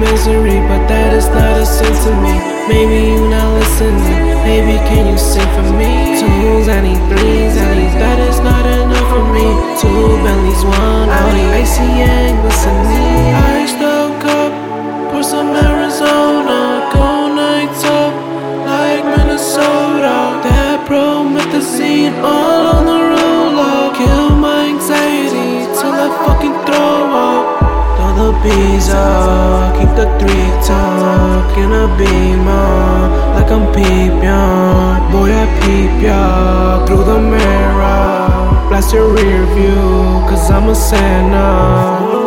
misery, but that is not a sin to me. Maybe you not listening. Baby, can you sing for me? Twos, I need threes, I need that is not enough for me. Two Bentleys, one Audi, icy Bees keep the three tuck in a beamer like I'm peep young. Boy, I peep ya through the mirror. Blast your rear view, cause I'm a Santa.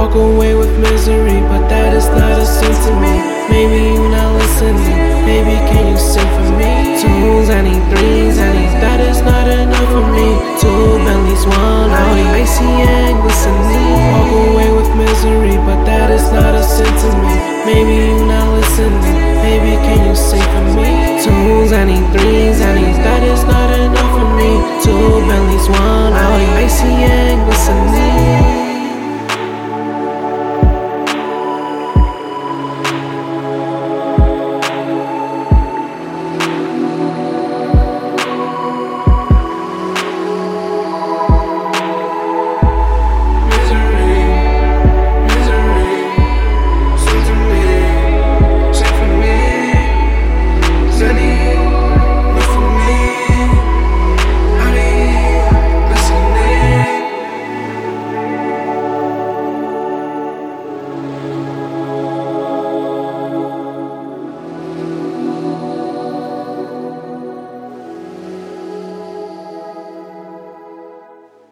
walk away with misery, but that is not a sin to me. Maybe you're not listening, maybe can you sing for me? Twos, I need threes, I need that is not enough for me. Two Bentleys, one Audi, icy and glistening. Walk away with misery, but that is not a sin to me. Maybe you're not listening, maybe can you sing for me? Twos, I need threes, I need that is not enough for me. Two Bentleys, one